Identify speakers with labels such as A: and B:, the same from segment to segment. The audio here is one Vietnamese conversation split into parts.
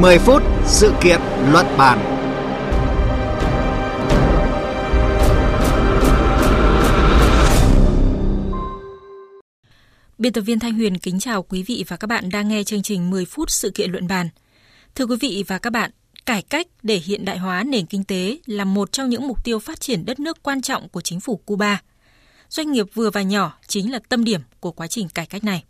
A: 10 phút sự kiện luận bàn.
B: Biên tập viên Thanh Huyền kính chào quý vị và các bạn đang nghe chương trình 10 phút sự kiện luận bàn. Thưa quý vị và các bạn, cải cách để hiện đại hóa nền kinh tế là một trong những mục tiêu phát triển đất nước quan trọng của chính phủ Cuba. Doanh nghiệp vừa và nhỏ chính là tâm điểm của quá trình cải cách này.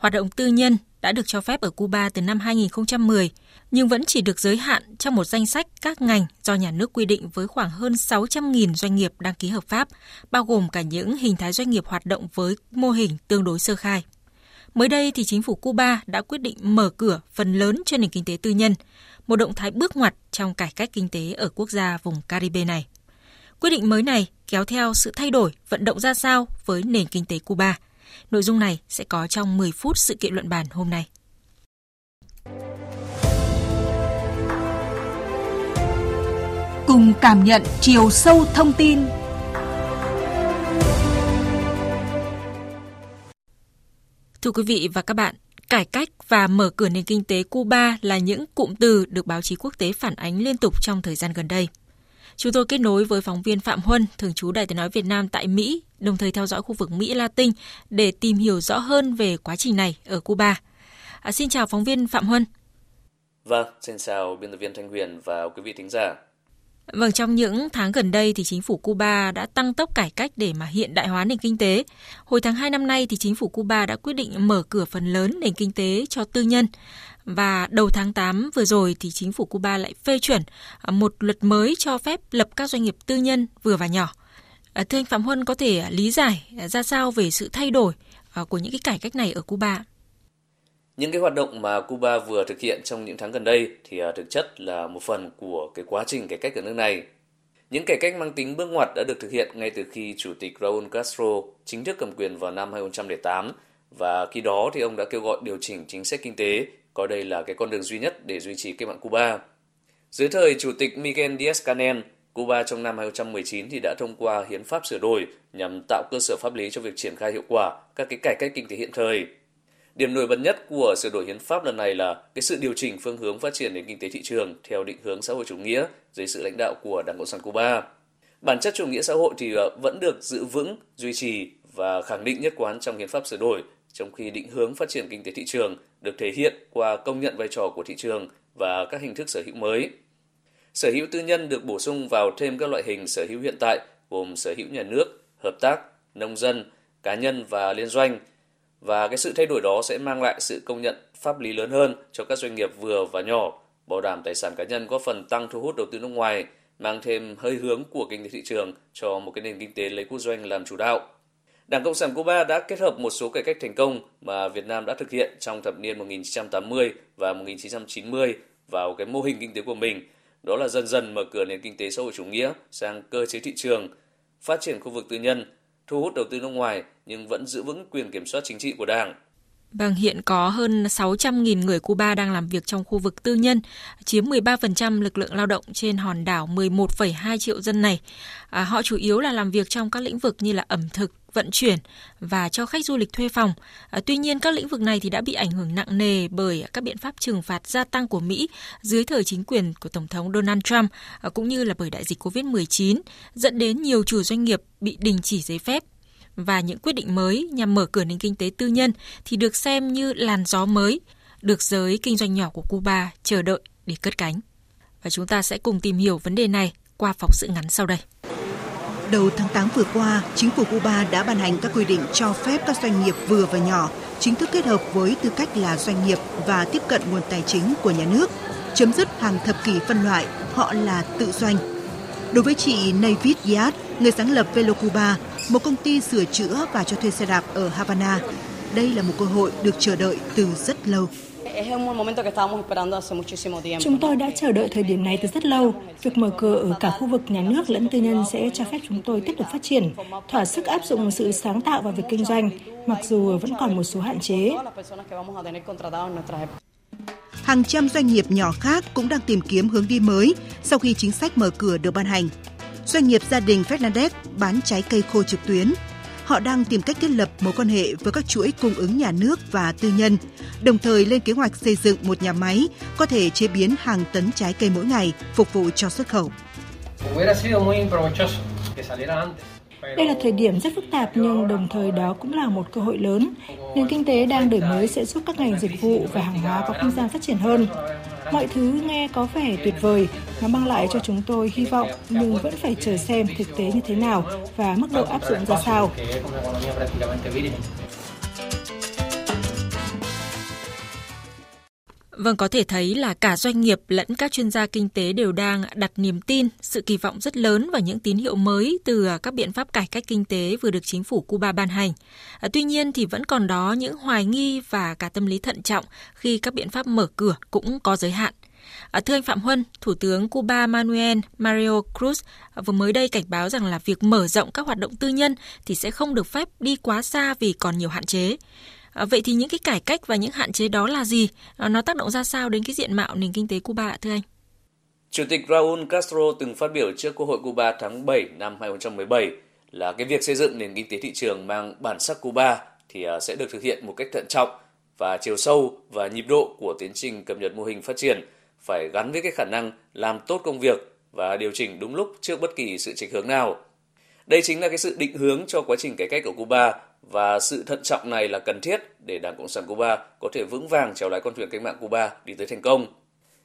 B: Hoạt động tư nhân đã được cho phép ở Cuba từ năm 2010, nhưng vẫn chỉ được giới hạn trong một danh sách các ngành do nhà nước quy định với khoảng hơn 600.000 doanh nghiệp đăng ký hợp pháp, bao gồm cả những hình thái doanh nghiệp hoạt động với mô hình tương đối sơ khai. Mới đây thì chính phủ Cuba đã quyết định mở cửa phần lớn cho nền kinh tế tư nhân, một động thái bước ngoặt trong cải cách kinh tế ở quốc gia vùng Caribe này. Quyết định mới này kéo theo sự thay đổi vận động ra sao với nền kinh tế Cuba – Nội dung này sẽ có trong 10 phút sự kiện luận bàn hôm nay.
C: Cùng cảm nhận chiều sâu thông tin
B: Thưa quý vị và các bạn, cải cách và mở cửa nền kinh tế Cuba là những cụm từ được báo chí quốc tế phản ánh liên tục trong thời gian gần đây. Chúng tôi kết nối với phóng viên Phạm Huân, thường trú Đài tiếng nói Việt Nam tại Mỹ, đồng thời theo dõi khu vực Mỹ Latin để tìm hiểu rõ hơn về quá trình này ở Cuba. À, xin chào phóng viên Phạm Huân.
D: Vâng, xin chào biên tập viên Thanh Huyền và quý vị thính giả.
B: Vâng, trong những tháng gần đây thì chính phủ Cuba đã tăng tốc cải cách để mà hiện đại hóa nền kinh tế. Hồi tháng 2 năm nay thì chính phủ Cuba đã quyết định mở cửa phần lớn nền kinh tế cho tư nhân. Và đầu tháng 8 vừa rồi thì chính phủ Cuba lại phê chuẩn à, một luật mới cho phép lập các doanh nghiệp tư nhân vừa và nhỏ. À, thưa anh Phạm Huân, có thể lý giải à, ra sao về sự thay đổi của những cái cải cách này ở Cuba?
D: Những cái hoạt động mà Cuba vừa thực hiện trong những tháng gần đây thì thực chất là một phần của cái quá trình cải cách ở nước này. Những cải cách mang tính bước ngoặt đã được thực hiện ngay từ khi Chủ tịch Raúl Castro chính thức cầm quyền vào năm 2008 và khi đó thì ông đã kêu gọi điều chỉnh chính sách kinh tế coi đây là cái con đường duy nhất để duy trì cách mạng Cuba. Dưới thời Chủ tịch Miguel Díaz-Canel, Cuba trong năm 2019 thì đã thông qua hiến pháp sửa đổi nhằm tạo cơ sở pháp lý cho việc triển khai hiệu quả các cái cải cách kinh tế hiện thời. Điểm nổi bật nhất của sửa đổi hiến pháp lần này là cái sự điều chỉnh phương hướng phát triển nền kinh tế thị trường theo định hướng xã hội chủ nghĩa dưới sự lãnh đạo của Đảng Cộng sản Cuba. Bản chất chủ nghĩa xã hội thì ờ, vẫn được giữ vững, duy trì và khẳng định nhất quán trong hiến pháp sửa đổi trong khi định hướng phát triển kinh tế thị trường được thể hiện qua công nhận vai trò của thị trường và các hình thức sở hữu mới. Sở hữu tư nhân được bổ sung vào thêm các loại hình sở hữu hiện tại gồm sở hữu nhà nước, hợp tác, nông dân, cá nhân và liên doanh. Và cái sự thay đổi đó sẽ mang lại sự công nhận pháp lý lớn hơn cho các doanh nghiệp vừa và nhỏ, bảo đảm tài sản cá nhân có phần tăng thu hút đầu tư nước ngoài, mang thêm hơi hướng của kinh tế thị trường cho một cái nền kinh tế lấy quốc doanh làm chủ đạo. Đảng Cộng sản Cuba đã kết hợp một số cải cách thành công mà Việt Nam đã thực hiện trong thập niên 1980 và 1990 vào cái mô hình kinh tế của mình. Đó là dần dần mở cửa nền kinh tế xã hội chủ nghĩa sang cơ chế thị trường, phát triển khu vực tư nhân, thu hút đầu tư nước ngoài nhưng vẫn giữ vững quyền kiểm soát chính trị của Đảng.
B: Vâng, hiện có hơn 600.000 người Cuba đang làm việc trong khu vực tư nhân, chiếm 13% lực lượng lao động trên hòn đảo 11,2 triệu dân này. À, họ chủ yếu là làm việc trong các lĩnh vực như là ẩm thực, vận chuyển và cho khách du lịch thuê phòng. À, tuy nhiên các lĩnh vực này thì đã bị ảnh hưởng nặng nề bởi các biện pháp trừng phạt gia tăng của Mỹ dưới thời chính quyền của Tổng thống Donald Trump à, cũng như là bởi đại dịch COVID-19 dẫn đến nhiều chủ doanh nghiệp bị đình chỉ giấy phép và những quyết định mới nhằm mở cửa nền kinh tế tư nhân thì được xem như làn gió mới được giới kinh doanh nhỏ của Cuba chờ đợi để cất cánh. Và chúng ta sẽ cùng tìm hiểu vấn đề này qua phóng sự ngắn sau đây.
C: Đầu tháng 8 vừa qua, chính phủ Cuba đã ban hành các quy định cho phép các doanh nghiệp vừa và nhỏ chính thức kết hợp với tư cách là doanh nghiệp và tiếp cận nguồn tài chính của nhà nước, chấm dứt hàng thập kỷ phân loại, họ là tự doanh. Đối với chị Navid Yad, người sáng lập Velo Cuba, một công ty sửa chữa và cho thuê xe đạp ở Havana, đây là một cơ hội được chờ đợi từ rất lâu.
E: Chúng tôi đã chờ đợi thời điểm này từ rất lâu. Việc mở cửa ở cả khu vực nhà nước lẫn tư nhân sẽ cho phép chúng tôi tiếp tục phát triển, thỏa sức áp dụng sự sáng tạo vào việc kinh doanh, mặc dù vẫn còn một số hạn chế.
C: Hàng trăm doanh nghiệp nhỏ khác cũng đang tìm kiếm hướng đi mới sau khi chính sách mở cửa được ban hành. Doanh nghiệp gia đình Fernandez bán trái cây khô trực tuyến. Họ đang tìm cách thiết lập mối quan hệ với các chuỗi cung ứng nhà nước và tư nhân, đồng thời lên kế hoạch xây dựng một nhà máy có thể chế biến hàng tấn trái cây mỗi ngày phục vụ cho xuất khẩu.
E: Đây là thời điểm rất phức tạp nhưng đồng thời đó cũng là một cơ hội lớn. Nền kinh tế đang đổi mới sẽ giúp các ngành dịch vụ và hàng hóa có không gian phát triển hơn. Mọi thứ nghe có vẻ tuyệt vời, nó mang lại cho chúng tôi hy vọng nhưng vẫn phải chờ xem thực tế như thế nào và mức độ áp dụng ra sao.
B: Vâng, có thể thấy là cả doanh nghiệp lẫn các chuyên gia kinh tế đều đang đặt niềm tin, sự kỳ vọng rất lớn vào những tín hiệu mới từ à, các biện pháp cải cách kinh tế vừa được chính phủ Cuba ban hành. À, tuy nhiên thì vẫn còn đó những hoài nghi và cả tâm lý thận trọng khi các biện pháp mở cửa cũng có giới hạn. À, thưa anh Phạm Huân, Thủ tướng Cuba Manuel Mario Cruz vừa mới đây cảnh báo rằng là việc mở rộng các hoạt động tư nhân thì sẽ không được phép đi quá xa vì còn nhiều hạn chế. À, vậy thì những cái cải cách và những hạn chế đó là gì? À, nó tác động ra sao đến cái diện mạo nền kinh tế Cuba thưa anh?
D: Chủ tịch Raúl Castro từng phát biểu trước Quốc hội Cuba tháng 7 năm 2017 là cái việc xây dựng nền kinh tế thị trường mang bản sắc Cuba thì à, sẽ được thực hiện một cách thận trọng và chiều sâu và nhịp độ của tiến trình cập nhật mô hình phát triển phải gắn với cái khả năng làm tốt công việc và điều chỉnh đúng lúc trước bất kỳ sự chỉnh hướng nào. Đây chính là cái sự định hướng cho quá trình cải cách ở Cuba và sự thận trọng này là cần thiết để Đảng Cộng sản Cuba có thể vững vàng trèo lái con thuyền cách mạng Cuba đi tới thành công.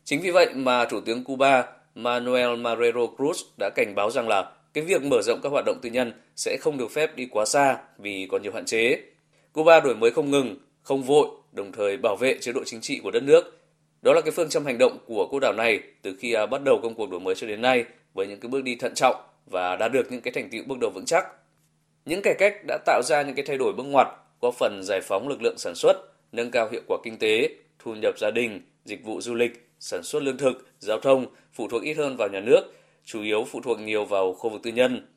D: Chính vì vậy mà Thủ tướng Cuba Manuel Marrero Cruz đã cảnh báo rằng là cái việc mở rộng các hoạt động tư nhân sẽ không được phép đi quá xa vì còn nhiều hạn chế. Cuba đổi mới không ngừng, không vội, đồng thời bảo vệ chế độ chính trị của đất nước. Đó là cái phương châm hành động của quốc đảo này từ khi à, bắt đầu công cuộc đổi mới cho đến nay với những cái bước đi thận trọng và đạt được những cái thành tựu bước đầu vững chắc. Những cải cách đã tạo ra những cái thay đổi bước ngoặt, góp phần giải phóng lực lượng sản xuất, nâng cao hiệu quả kinh tế, thu nhập gia đình, dịch vụ du lịch, sản xuất lương thực, giao thông phụ thuộc ít hơn vào nhà nước, chủ yếu phụ thuộc nhiều vào khu vực tư nhân.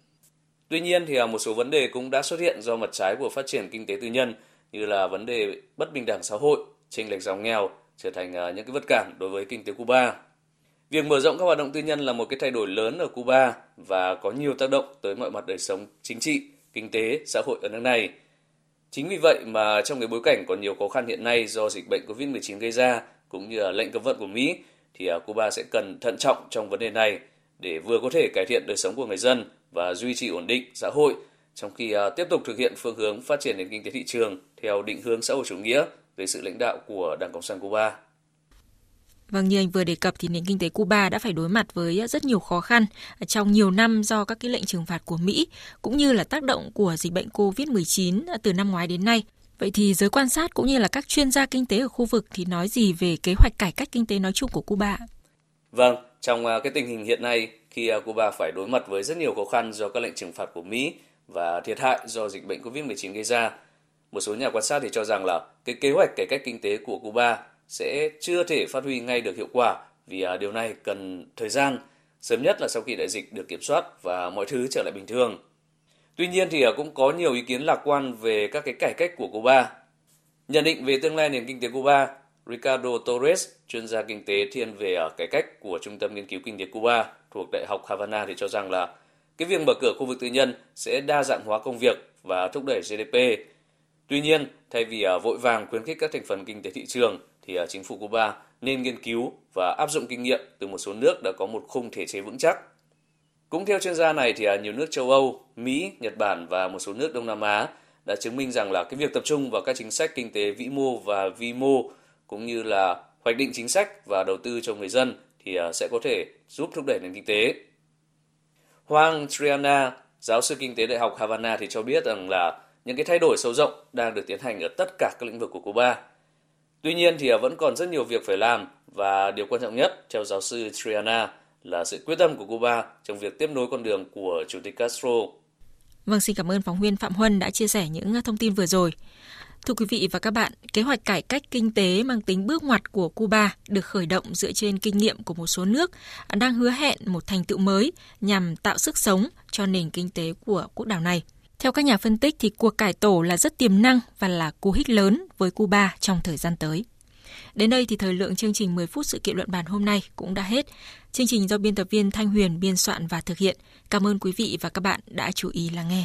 D: Tuy nhiên thì à, một số vấn đề cũng đã xuất hiện do mặt trái của phát triển kinh tế tư nhân như là vấn đề bất bình đẳng xã hội, chênh lệch giàu nghèo trở thành à, những cái vật cản đối với kinh tế Cuba. Việc mở rộng các hoạt động tư nhân là một cái thay đổi lớn ở Cuba và có nhiều tác động tới mọi mặt đời sống chính trị, kinh tế, xã hội ở nước này. Chính vì vậy mà trong cái bối cảnh còn nhiều khó khăn hiện nay do dịch bệnh COVID-19 gây ra cũng như là lệnh cấm vận của Mỹ thì à, Cuba sẽ cần thận trọng trong vấn đề này để vừa có thể cải thiện đời sống của người dân và duy trì ổn định xã hội trong khi à, tiếp tục thực hiện phương hướng phát triển nền kinh tế thị trường theo định hướng xã hội chủ nghĩa dưới sự lãnh đạo của Đảng Cộng sản Cuba.
B: Vâng, như anh vừa đề cập thì nền kinh tế Cuba đã phải đối mặt với ờ, rất nhiều khó khăn ờ, trong nhiều năm do các cái lệnh trừng phạt của Mỹ cũng như là tác động của dịch bệnh COVID-19 ờ, từ năm ngoái đến nay. Vậy thì giới quan sát cũng như là các chuyên gia kinh tế ở khu vực thì nói gì về kế hoạch cải cách kinh tế nói chung của Cuba?
D: Vâng, trong cái tình hình hiện nay khi Cuba phải đối mặt với rất nhiều khó khăn do các lệnh trừng phạt của Mỹ và thiệt hại do dịch bệnh COVID-19 gây ra, một số nhà quan sát thì cho rằng là cái kế hoạch cải cách kinh tế của Cuba sẽ chưa thể phát huy ngay được hiệu quả vì à, điều này cần thời gian, sớm nhất là sau khi đại dịch được kiểm soát và mọi thứ trở lại bình thường. Tuy nhiên thì à, cũng có nhiều ý kiến lạc quan về các cái cải cách của Cuba. Nhận định về tương lai nền kinh tế Cuba, Ricardo Torres, chuyên gia kinh tế thiên về à, cải cách của Trung tâm Nghiên cứu Kinh tế Cuba thuộc Đại học Havana thì cho rằng là cái việc mở cửa khu vực tư nhân sẽ đa dạng hóa công việc và thúc đẩy GDP. Tuy nhiên, thay vì vội vàng khuyến khích các thành phần kinh tế thị trường thì à, chính phủ Cuba nên nghiên cứu và áp dụng kinh nghiệm từ một số nước đã có một khung thể chế vững chắc. Cũng theo chuyên gia này thì à, nhiều nước châu Âu, Mỹ, Nhật Bản và một số nước Đông Nam Á đã chứng minh rằng là cái việc tập trung vào các chính sách kinh tế vĩ mô và vi mô cũng như là hoạch định chính sách và đầu tư cho người dân thì à, sẽ có thể giúp thúc đẩy nền kinh tế. Hoàng Triana, giáo sư kinh tế Đại học Havana thì cho biết rằng là những cái thay đổi sâu rộng đang được tiến hành ở tất cả các lĩnh vực của Cuba Tuy nhiên thì vẫn còn rất nhiều việc phải làm và điều quan trọng nhất theo giáo sư Triana là sự quyết tâm của Cuba trong việc tiếp nối con đường của Chủ tịch Castro.
B: Vâng, xin cảm ơn phóng viên Phạm Huân đã chia sẻ những thông tin vừa rồi. Thưa quý vị và các bạn, kế hoạch cải cách kinh tế mang tính bước ngoặt của Cuba được khởi động dựa trên kinh nghiệm của một số nước đang hứa hẹn một thành tựu mới nhằm tạo sức sống cho nền kinh tế của quốc đảo này. Theo các nhà phân tích thì cuộc cải tổ là rất tiềm năng và là cú hích lớn với Cuba trong thời gian tới. Đến đây thì thời lượng chương trình 10 phút sự kiện luận bàn hôm nay cũng đã hết. Chương trình do biên tập viên Thanh Huyền biên soạn và thực hiện. Cảm ơn quý vị và các bạn đã chú ý lắng nghe.